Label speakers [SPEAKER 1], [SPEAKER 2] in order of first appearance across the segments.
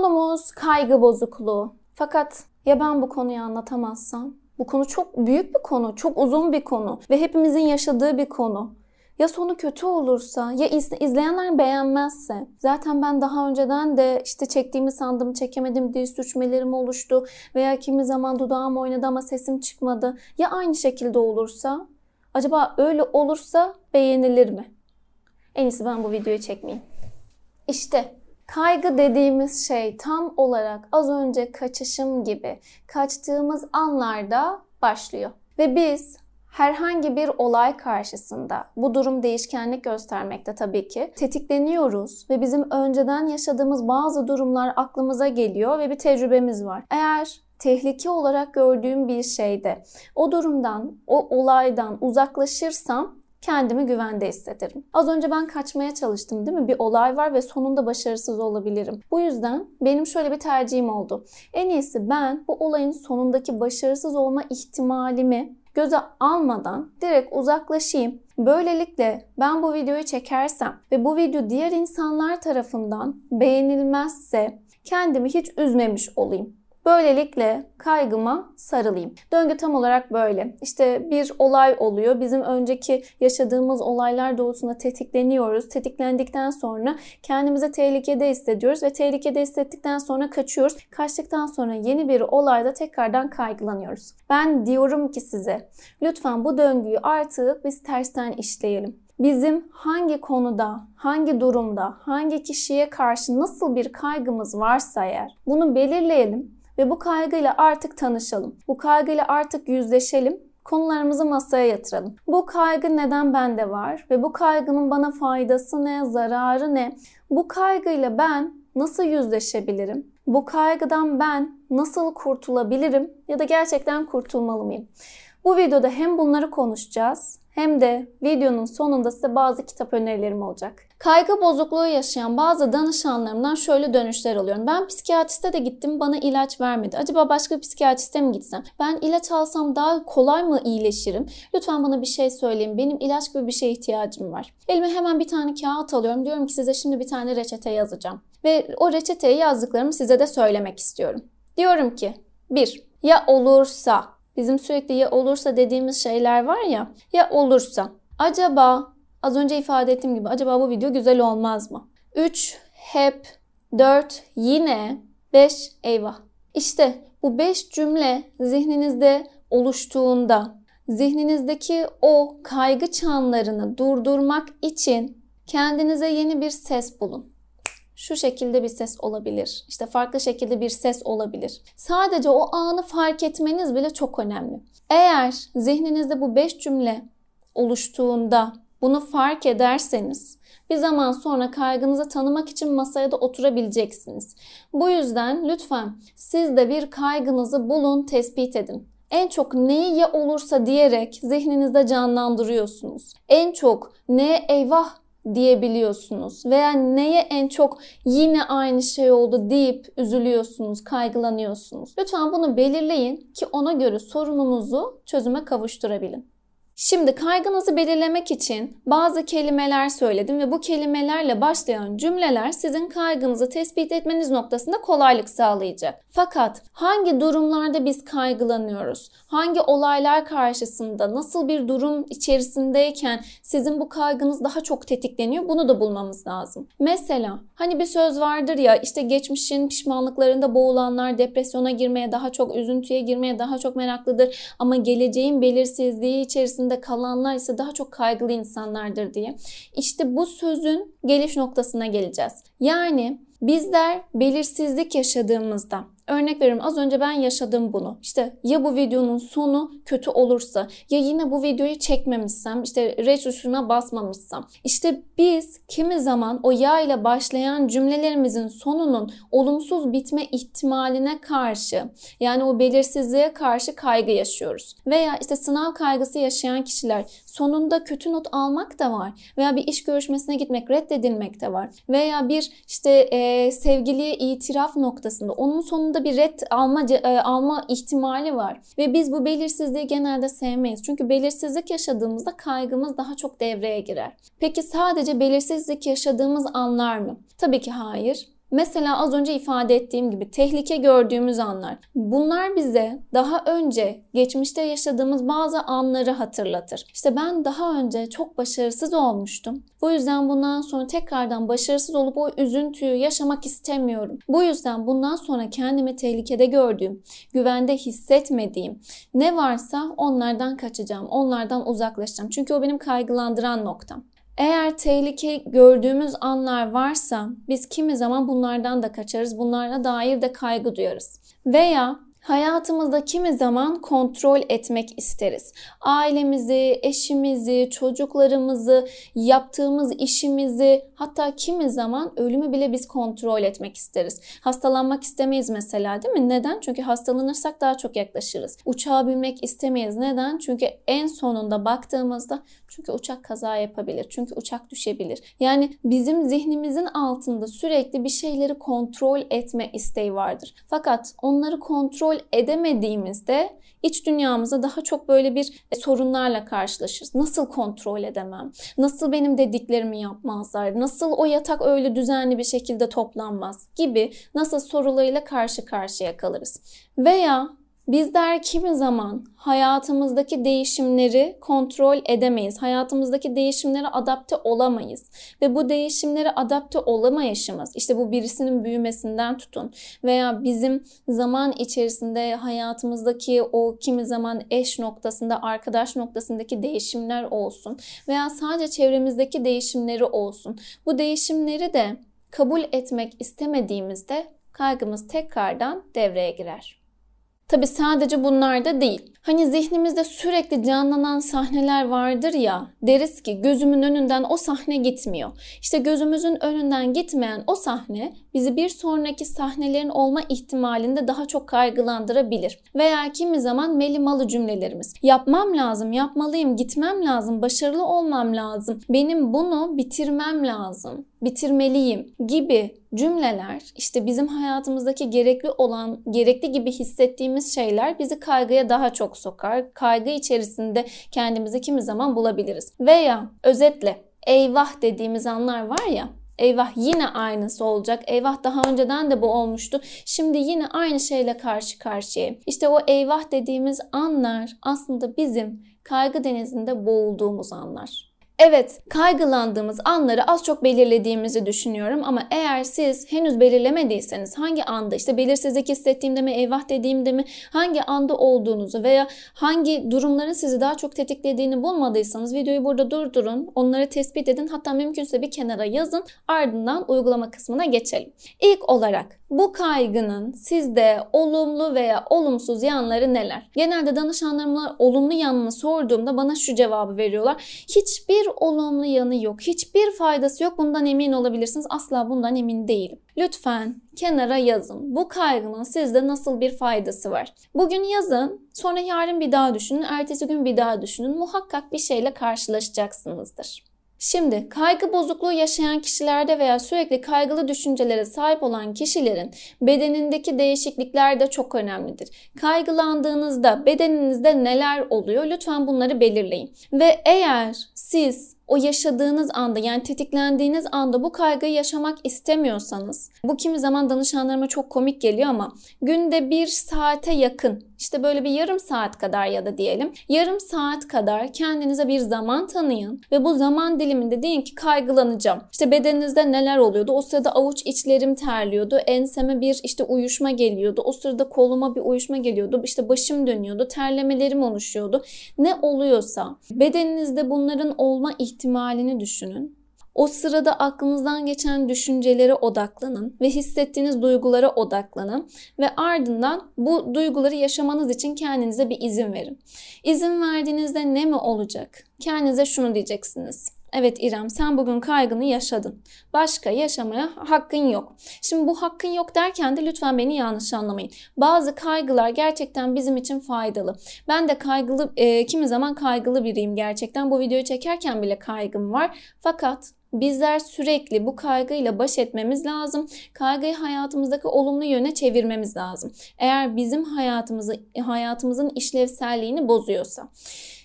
[SPEAKER 1] Konumuz kaygı bozukluğu. Fakat ya ben bu konuyu anlatamazsam? Bu konu çok büyük bir konu, çok uzun bir konu ve hepimizin yaşadığı bir konu. Ya sonu kötü olursa, ya izleyenler beğenmezse. Zaten ben daha önceden de işte çektiğimi sandım, çekemedim diye sürçmelerim oluştu. Veya kimi zaman dudağım oynadı ama sesim çıkmadı. Ya aynı şekilde olursa? Acaba öyle olursa beğenilir mi? En iyisi ben bu videoyu çekmeyeyim. İşte kaygı dediğimiz şey tam olarak az önce kaçışım gibi kaçtığımız anlarda başlıyor. Ve biz herhangi bir olay karşısında bu durum değişkenlik göstermekte tabii ki tetikleniyoruz ve bizim önceden yaşadığımız bazı durumlar aklımıza geliyor ve bir tecrübemiz var. Eğer tehlike olarak gördüğüm bir şeyde o durumdan, o olaydan uzaklaşırsam kendimi güvende hissederim. Az önce ben kaçmaya çalıştım değil mi? Bir olay var ve sonunda başarısız olabilirim. Bu yüzden benim şöyle bir tercihim oldu. En iyisi ben bu olayın sonundaki başarısız olma ihtimalimi göze almadan direkt uzaklaşayım. Böylelikle ben bu videoyu çekersem ve bu video diğer insanlar tarafından beğenilmezse kendimi hiç üzmemiş olayım. Böylelikle kaygıma sarılayım. Döngü tam olarak böyle. İşte bir olay oluyor. Bizim önceki yaşadığımız olaylar doğrultusunda tetikleniyoruz. Tetiklendikten sonra kendimizi tehlikede hissediyoruz ve tehlikede hissettikten sonra kaçıyoruz. Kaçtıktan sonra yeni bir olayda tekrardan kaygılanıyoruz. Ben diyorum ki size lütfen bu döngüyü artık biz tersten işleyelim bizim hangi konuda, hangi durumda, hangi kişiye karşı nasıl bir kaygımız varsa eğer bunu belirleyelim ve bu kaygıyla artık tanışalım. Bu kaygıyla artık yüzleşelim konularımızı masaya yatıralım. Bu kaygı neden bende var ve bu kaygının bana faydası ne, zararı ne? Bu kaygıyla ben nasıl yüzleşebilirim? Bu kaygıdan ben nasıl kurtulabilirim ya da gerçekten kurtulmalı mıyım? Bu videoda hem bunları konuşacağız hem de videonun sonunda size bazı kitap önerilerim olacak. Kaygı bozukluğu yaşayan bazı danışanlarımdan şöyle dönüşler alıyorum. Ben psikiyatriste de gittim bana ilaç vermedi. Acaba başka bir psikiyatriste mi gitsem? Ben ilaç alsam daha kolay mı iyileşirim? Lütfen bana bir şey söyleyin. Benim ilaç gibi bir şeye ihtiyacım var. Elime hemen bir tane kağıt alıyorum. Diyorum ki size şimdi bir tane reçete yazacağım. Ve o reçeteyi yazdıklarımı size de söylemek istiyorum. Diyorum ki 1. Ya olursa Bizim sürekli ya olursa dediğimiz şeyler var ya. Ya olursa. Acaba az önce ifade ettiğim gibi acaba bu video güzel olmaz mı? 3 hep 4 yine 5 eyvah. İşte bu 5 cümle zihninizde oluştuğunda zihninizdeki o kaygı çanlarını durdurmak için kendinize yeni bir ses bulun şu şekilde bir ses olabilir. İşte farklı şekilde bir ses olabilir. Sadece o anı fark etmeniz bile çok önemli. Eğer zihninizde bu beş cümle oluştuğunda bunu fark ederseniz bir zaman sonra kaygınızı tanımak için masaya da oturabileceksiniz. Bu yüzden lütfen siz de bir kaygınızı bulun, tespit edin. En çok neyi ya olursa diyerek zihninizde canlandırıyorsunuz. En çok ne eyvah diyebiliyorsunuz veya neye en çok yine aynı şey oldu deyip üzülüyorsunuz, kaygılanıyorsunuz. Lütfen bunu belirleyin ki ona göre sorununuzu çözüme kavuşturabilin. Şimdi kaygınızı belirlemek için bazı kelimeler söyledim ve bu kelimelerle başlayan cümleler sizin kaygınızı tespit etmeniz noktasında kolaylık sağlayacak. Fakat hangi durumlarda biz kaygılanıyoruz? Hangi olaylar karşısında nasıl bir durum içerisindeyken sizin bu kaygınız daha çok tetikleniyor? Bunu da bulmamız lazım. Mesela hani bir söz vardır ya işte geçmişin pişmanlıklarında boğulanlar depresyona girmeye daha çok, üzüntüye girmeye daha çok meraklıdır ama geleceğin belirsizliği içerisinde içerisinde kalanlar ise daha çok kaygılı insanlardır diye. İşte bu sözün geliş noktasına geleceğiz. Yani bizler belirsizlik yaşadığımızda Örnek veriyorum az önce ben yaşadım bunu. İşte ya bu videonun sonu kötü olursa ya yine bu videoyu çekmemişsem işte red tuşuna basmamışsam. İşte biz kimi zaman o ya ile başlayan cümlelerimizin sonunun olumsuz bitme ihtimaline karşı yani o belirsizliğe karşı kaygı yaşıyoruz. Veya işte sınav kaygısı yaşayan kişiler sonunda kötü not almak da var. Veya bir iş görüşmesine gitmek reddedilmek de var. Veya bir işte e, sevgiliye itiraf noktasında onun sonunda bir red alma e, alma ihtimali var. Ve biz bu belirsizliği genelde sevmeyiz. Çünkü belirsizlik yaşadığımızda kaygımız daha çok devreye girer. Peki sadece belirsizlik yaşadığımız anlar mı? Tabii ki hayır. Mesela az önce ifade ettiğim gibi tehlike gördüğümüz anlar. Bunlar bize daha önce geçmişte yaşadığımız bazı anları hatırlatır. İşte ben daha önce çok başarısız olmuştum. Bu yüzden bundan sonra tekrardan başarısız olup o üzüntüyü yaşamak istemiyorum. Bu yüzden bundan sonra kendimi tehlikede gördüğüm, güvende hissetmediğim ne varsa onlardan kaçacağım, onlardan uzaklaşacağım. Çünkü o benim kaygılandıran noktam. Eğer tehlike gördüğümüz anlar varsa biz kimi zaman bunlardan da kaçarız. Bunlarla dair de kaygı duyarız. Veya Hayatımızda kimi zaman kontrol etmek isteriz. Ailemizi, eşimizi, çocuklarımızı, yaptığımız işimizi, hatta kimi zaman ölümü bile biz kontrol etmek isteriz. Hastalanmak istemeyiz mesela değil mi? Neden? Çünkü hastalanırsak daha çok yaklaşırız. Uçağa binmek istemeyiz. Neden? Çünkü en sonunda baktığımızda çünkü uçak kaza yapabilir. Çünkü uçak düşebilir. Yani bizim zihnimizin altında sürekli bir şeyleri kontrol etme isteği vardır. Fakat onları kontrol edemediğimizde iç dünyamıza daha çok böyle bir e, sorunlarla karşılaşırız. Nasıl kontrol edemem? Nasıl benim dediklerimi yapmazlar? Nasıl o yatak öyle düzenli bir şekilde toplanmaz? Gibi nasıl sorularıyla karşı karşıya kalırız. Veya Bizler kimi zaman hayatımızdaki değişimleri kontrol edemeyiz. Hayatımızdaki değişimlere adapte olamayız. Ve bu değişimlere adapte olamayışımız, işte bu birisinin büyümesinden tutun veya bizim zaman içerisinde hayatımızdaki o kimi zaman eş noktasında, arkadaş noktasındaki değişimler olsun veya sadece çevremizdeki değişimleri olsun. Bu değişimleri de kabul etmek istemediğimizde kaygımız tekrardan devreye girer. Tabi sadece bunlar da değil. Hani zihnimizde sürekli canlanan sahneler vardır ya. Deriz ki gözümün önünden o sahne gitmiyor. İşte gözümüzün önünden gitmeyen o sahne bizi bir sonraki sahnelerin olma ihtimalinde daha çok kaygılandırabilir. Veya kimi zaman melimalı cümlelerimiz. Yapmam lazım, yapmalıyım, gitmem lazım, başarılı olmam lazım. Benim bunu bitirmem lazım, bitirmeliyim gibi cümleler işte bizim hayatımızdaki gerekli olan, gerekli gibi hissettiğimiz şeyler bizi kaygıya daha çok sokar. Kaygı içerisinde kendimizi kimi zaman bulabiliriz. Veya özetle eyvah dediğimiz anlar var ya Eyvah yine aynısı olacak. Eyvah daha önceden de bu olmuştu. Şimdi yine aynı şeyle karşı karşıya. İşte o eyvah dediğimiz anlar aslında bizim kaygı denizinde boğulduğumuz anlar. Evet, kaygılandığımız anları az çok belirlediğimizi düşünüyorum ama eğer siz henüz belirlemediyseniz hangi anda işte belirsizlik hissettiğimde mi, eyvah dediğimde mi, hangi anda olduğunuzu veya hangi durumların sizi daha çok tetiklediğini bulmadıysanız videoyu burada durdurun, onları tespit edin hatta mümkünse bir kenara yazın ardından uygulama kısmına geçelim. İlk olarak bu kaygının sizde olumlu veya olumsuz yanları neler? Genelde danışanlarıma olumlu yanını sorduğumda bana şu cevabı veriyorlar. Hiçbir olumlu yanı yok. Hiçbir faydası yok. Bundan emin olabilirsiniz. Asla bundan emin değilim. Lütfen kenara yazın. Bu kaygının sizde nasıl bir faydası var? Bugün yazın, sonra yarın bir daha düşünün, ertesi gün bir daha düşünün. Muhakkak bir şeyle karşılaşacaksınızdır. Şimdi kaygı bozukluğu yaşayan kişilerde veya sürekli kaygılı düşüncelere sahip olan kişilerin bedenindeki değişiklikler de çok önemlidir. Kaygılandığınızda bedeninizde neler oluyor? Lütfen bunları belirleyin. Ve eğer siz o yaşadığınız anda yani tetiklendiğiniz anda bu kaygıyı yaşamak istemiyorsanız bu kimi zaman danışanlarıma çok komik geliyor ama günde bir saate yakın işte böyle bir yarım saat kadar ya da diyelim yarım saat kadar kendinize bir zaman tanıyın ve bu zaman diliminde deyin ki kaygılanacağım. İşte bedeninizde neler oluyordu? O sırada avuç içlerim terliyordu. Enseme bir işte uyuşma geliyordu. O sırada koluma bir uyuşma geliyordu. İşte başım dönüyordu. Terlemelerim oluşuyordu. Ne oluyorsa bedeninizde bunların olma ihtimalini düşünün o sırada aklınızdan geçen düşüncelere odaklanın ve hissettiğiniz duygulara odaklanın ve ardından bu duyguları yaşamanız için kendinize bir izin verin. İzin verdiğinizde ne mi olacak? Kendinize şunu diyeceksiniz. Evet İrem sen bugün kaygını yaşadın. Başka yaşamaya hakkın yok. Şimdi bu hakkın yok derken de lütfen beni yanlış anlamayın. Bazı kaygılar gerçekten bizim için faydalı. Ben de kaygılı, e, kimi zaman kaygılı biriyim gerçekten. Bu videoyu çekerken bile kaygım var. Fakat Bizler sürekli bu kaygıyla baş etmemiz lazım. Kaygıyı hayatımızdaki olumlu yöne çevirmemiz lazım. Eğer bizim hayatımızı hayatımızın işlevselliğini bozuyorsa.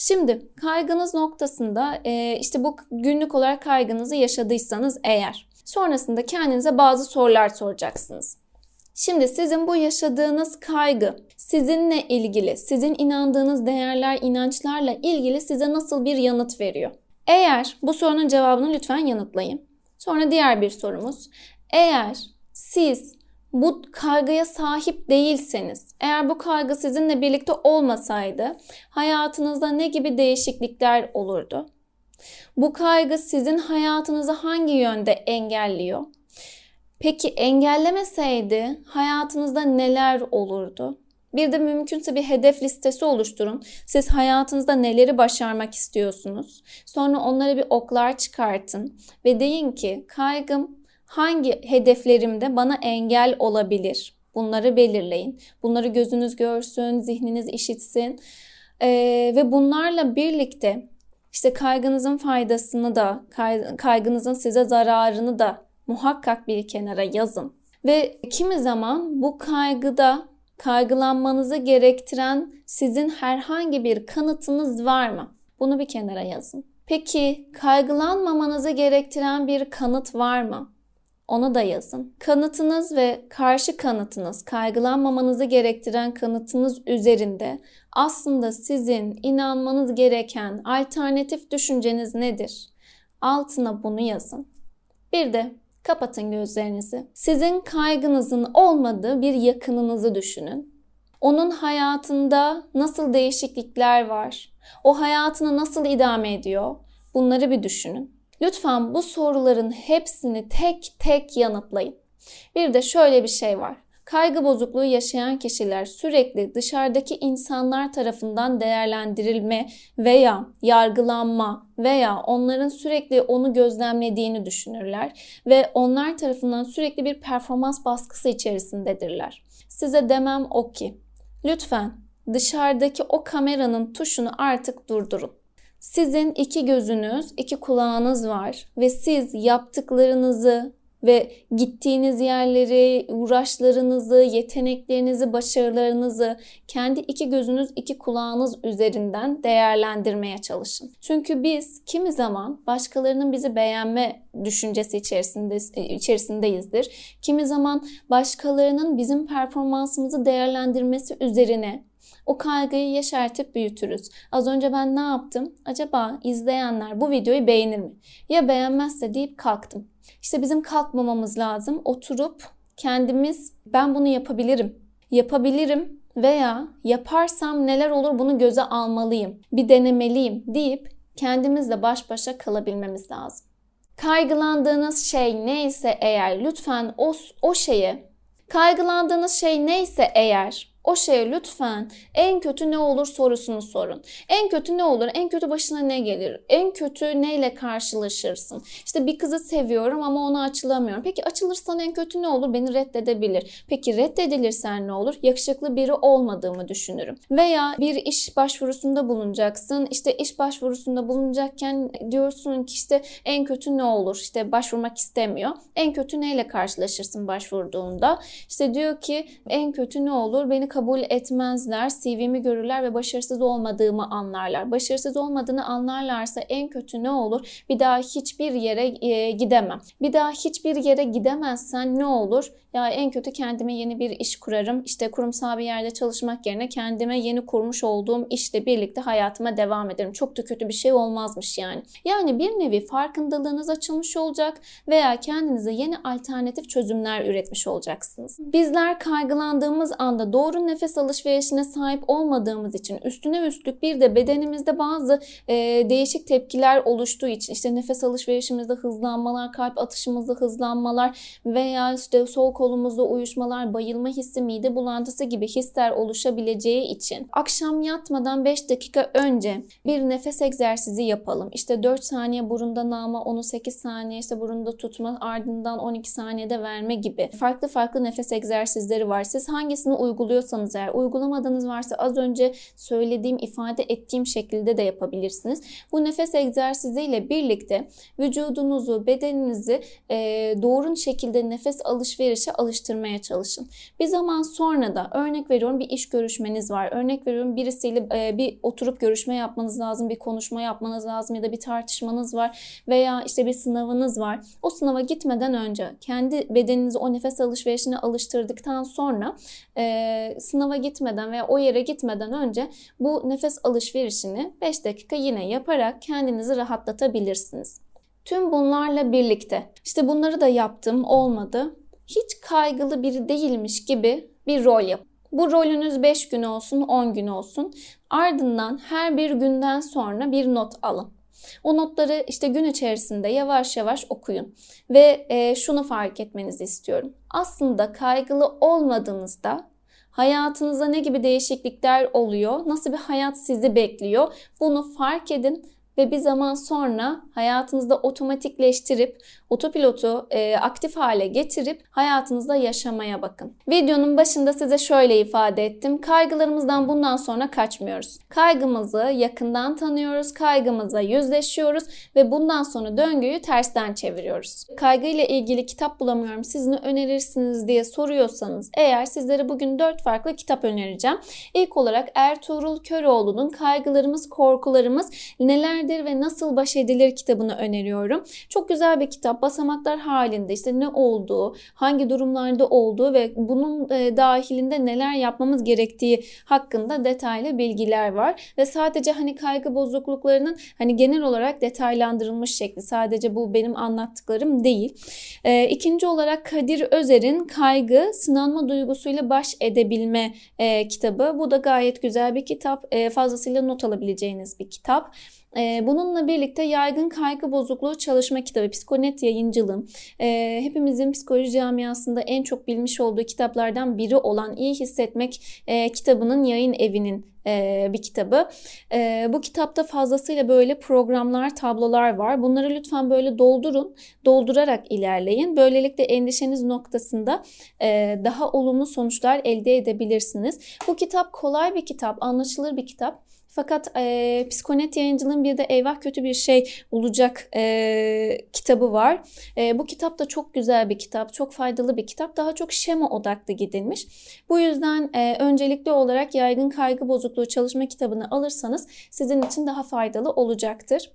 [SPEAKER 1] Şimdi kaygınız noktasında e, işte bu günlük olarak kaygınızı yaşadıysanız eğer Sonrasında kendinize bazı sorular soracaksınız. Şimdi sizin bu yaşadığınız kaygı sizinle ilgili, sizin inandığınız değerler, inançlarla ilgili size nasıl bir yanıt veriyor? Eğer bu sorunun cevabını lütfen yanıtlayın. Sonra diğer bir sorumuz. Eğer siz bu kaygıya sahip değilseniz, eğer bu kaygı sizinle birlikte olmasaydı hayatınızda ne gibi değişiklikler olurdu? Bu kaygı sizin hayatınızı hangi yönde engelliyor? Peki engellemeseydi hayatınızda neler olurdu? Bir de mümkünse bir hedef listesi oluşturun. Siz hayatınızda neleri başarmak istiyorsunuz? Sonra onlara bir oklar çıkartın ve deyin ki kaygım hangi hedeflerimde bana engel olabilir? Bunları belirleyin. Bunları gözünüz görsün, zihniniz işitsin. Ee, ve bunlarla birlikte işte kaygınızın faydasını da, kaygınızın size zararını da muhakkak bir kenara yazın. Ve kimi zaman bu kaygıda kaygılanmanızı gerektiren sizin herhangi bir kanıtınız var mı? Bunu bir kenara yazın. Peki kaygılanmamanızı gerektiren bir kanıt var mı? Onu da yazın. Kanıtınız ve karşı kanıtınız, kaygılanmamanızı gerektiren kanıtınız üzerinde aslında sizin inanmanız gereken alternatif düşünceniz nedir? Altına bunu yazın. Bir de kapatın gözlerinizi. Sizin kaygınızın olmadığı bir yakınınızı düşünün. Onun hayatında nasıl değişiklikler var? O hayatını nasıl idame ediyor? Bunları bir düşünün. Lütfen bu soruların hepsini tek tek yanıtlayın. Bir de şöyle bir şey var. Kaygı bozukluğu yaşayan kişiler sürekli dışarıdaki insanlar tarafından değerlendirilme veya yargılanma veya onların sürekli onu gözlemlediğini düşünürler ve onlar tarafından sürekli bir performans baskısı içerisindedirler. Size demem o ki lütfen dışarıdaki o kameranın tuşunu artık durdurun. Sizin iki gözünüz, iki kulağınız var ve siz yaptıklarınızı ve gittiğiniz yerleri, uğraşlarınızı, yeteneklerinizi, başarılarınızı kendi iki gözünüz, iki kulağınız üzerinden değerlendirmeye çalışın. Çünkü biz kimi zaman başkalarının bizi beğenme düşüncesi içerisinde içerisindeyizdir. Kimi zaman başkalarının bizim performansımızı değerlendirmesi üzerine o kaygıyı yeşertip büyütürüz. Az önce ben ne yaptım? Acaba izleyenler bu videoyu beğenir mi? Ya beğenmezse deyip kalktım. İşte bizim kalkmamamız lazım. Oturup kendimiz ben bunu yapabilirim. Yapabilirim veya yaparsam neler olur bunu göze almalıyım. Bir denemeliyim deyip kendimizle baş başa kalabilmemiz lazım. Kaygılandığınız şey neyse eğer lütfen o, o şeye kaygılandığınız şey neyse eğer o şeye lütfen en kötü ne olur sorusunu sorun. En kötü ne olur? En kötü başına ne gelir? En kötü neyle karşılaşırsın? İşte bir kızı seviyorum ama ona açılamıyorum. Peki açılırsan en kötü ne olur? Beni reddedebilir. Peki reddedilirsen ne olur? Yakışıklı biri olmadığımı düşünürüm. Veya bir iş başvurusunda bulunacaksın. İşte iş başvurusunda bulunacakken diyorsun ki işte en kötü ne olur? İşte başvurmak istemiyor. En kötü neyle karşılaşırsın başvurduğunda? İşte diyor ki en kötü ne olur? Beni kabul etmezler, CV'mi görürler ve başarısız olmadığımı anlarlar. Başarısız olmadığını anlarlarsa en kötü ne olur? Bir daha hiçbir yere e, gidemem. Bir daha hiçbir yere gidemezsen ne olur? Ya en kötü kendime yeni bir iş kurarım. İşte kurumsal bir yerde çalışmak yerine kendime yeni kurmuş olduğum işle birlikte hayatıma devam ederim. Çok da kötü bir şey olmazmış yani. Yani bir nevi farkındalığınız açılmış olacak veya kendinize yeni alternatif çözümler üretmiş olacaksınız. Bizler kaygılandığımız anda doğru nefes alışverişine sahip olmadığımız için üstüne üstlük bir de bedenimizde bazı e, değişik tepkiler oluştuğu için işte nefes alışverişimizde hızlanmalar, kalp atışımızda hızlanmalar veya işte sol kolumuzda uyuşmalar, bayılma hissi, mide bulantısı gibi hisler oluşabileceği için akşam yatmadan 5 dakika önce bir nefes egzersizi yapalım. İşte 4 saniye burunda nama, onu 8 saniye işte burunda tutma, ardından 12 saniyede verme gibi farklı farklı nefes egzersizleri var. Siz hangisini uyguluyorsanız eğer uygulamadığınız varsa az önce söylediğim, ifade ettiğim şekilde de yapabilirsiniz. Bu nefes egzersiziyle birlikte vücudunuzu, bedeninizi doğru şekilde nefes alışverişi alışverişe alıştırmaya çalışın. Bir zaman sonra da örnek veriyorum bir iş görüşmeniz var. Örnek veriyorum birisiyle e, bir oturup görüşme yapmanız lazım, bir konuşma yapmanız lazım ya da bir tartışmanız var veya işte bir sınavınız var. O sınava gitmeden önce kendi bedeninizi o nefes alışverişine alıştırdıktan sonra e, sınava gitmeden veya o yere gitmeden önce bu nefes alışverişini 5 dakika yine yaparak kendinizi rahatlatabilirsiniz. Tüm bunlarla birlikte işte bunları da yaptım olmadı. Hiç kaygılı biri değilmiş gibi bir rol yap. Bu rolünüz 5 gün olsun, 10 gün olsun. Ardından her bir günden sonra bir not alın. O notları işte gün içerisinde yavaş yavaş okuyun ve e, şunu fark etmenizi istiyorum. Aslında kaygılı olmadığınızda hayatınızda ne gibi değişiklikler oluyor, nasıl bir hayat sizi bekliyor bunu fark edin ve bir zaman sonra hayatınızda otomatikleştirip otopilotu e, aktif hale getirip hayatınızda yaşamaya bakın. Videonun başında size şöyle ifade ettim. Kaygılarımızdan bundan sonra kaçmıyoruz. Kaygımızı yakından tanıyoruz, kaygımıza yüzleşiyoruz ve bundan sonra döngüyü tersten çeviriyoruz. Kaygıyla ilgili kitap bulamıyorum, siz ne önerirsiniz diye soruyorsanız eğer sizlere bugün 4 farklı kitap önereceğim. İlk olarak Ertuğrul Köroğlu'nun Kaygılarımız, Korkularımız Nelerdir ve Nasıl Baş Edilir kitabını öneriyorum. Çok güzel bir kitap basamaklar halinde işte ne olduğu, hangi durumlarda olduğu ve bunun e, dahilinde neler yapmamız gerektiği hakkında detaylı bilgiler var ve sadece hani kaygı bozukluklarının hani genel olarak detaylandırılmış şekli sadece bu benim anlattıklarım değil. E, ikinci olarak Kadir Özer'in Kaygı Sınanma Duygusuyla Baş Edebilme e, kitabı. Bu da gayet güzel bir kitap. E, fazlasıyla not alabileceğiniz bir kitap. Ee, bununla birlikte yaygın kaygı bozukluğu çalışma kitabı Psikonet yayıncılığım. Ee, hepimizin psikoloji camiasında en çok bilmiş olduğu kitaplardan biri olan İyi Hissetmek e, kitabının yayın evinin e, bir kitabı. E, bu kitapta fazlasıyla böyle programlar, tablolar var. Bunları lütfen böyle doldurun, doldurarak ilerleyin. Böylelikle endişeniz noktasında daha olumlu sonuçlar elde edebilirsiniz. Bu kitap kolay bir kitap, anlaşılır bir kitap. Fakat e, Psikonet yayıncılığın bir de Eyvah Kötü Bir Şey Olacak e, kitabı var. E, bu kitap da çok güzel bir kitap, çok faydalı bir kitap. Daha çok şema odaklı gidilmiş. Bu yüzden e, öncelikli olarak yaygın kaygı bozukluğu çalışma kitabını alırsanız sizin için daha faydalı olacaktır.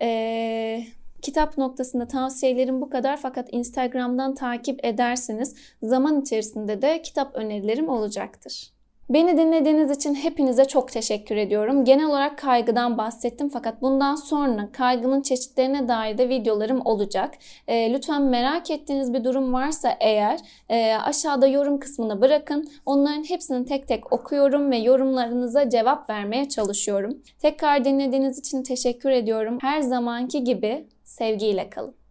[SPEAKER 1] Eee Kitap noktasında tavsiyelerim bu kadar fakat Instagram'dan takip ederseniz zaman içerisinde de kitap önerilerim olacaktır. Beni dinlediğiniz için hepinize çok teşekkür ediyorum. Genel olarak kaygıdan bahsettim fakat bundan sonra kaygının çeşitlerine dair de videolarım olacak. E, lütfen merak ettiğiniz bir durum varsa eğer e, aşağıda yorum kısmına bırakın. Onların hepsini tek tek okuyorum ve yorumlarınıza cevap vermeye çalışıyorum. Tekrar dinlediğiniz için teşekkür ediyorum. Her zamanki gibi sevgiyle kalın.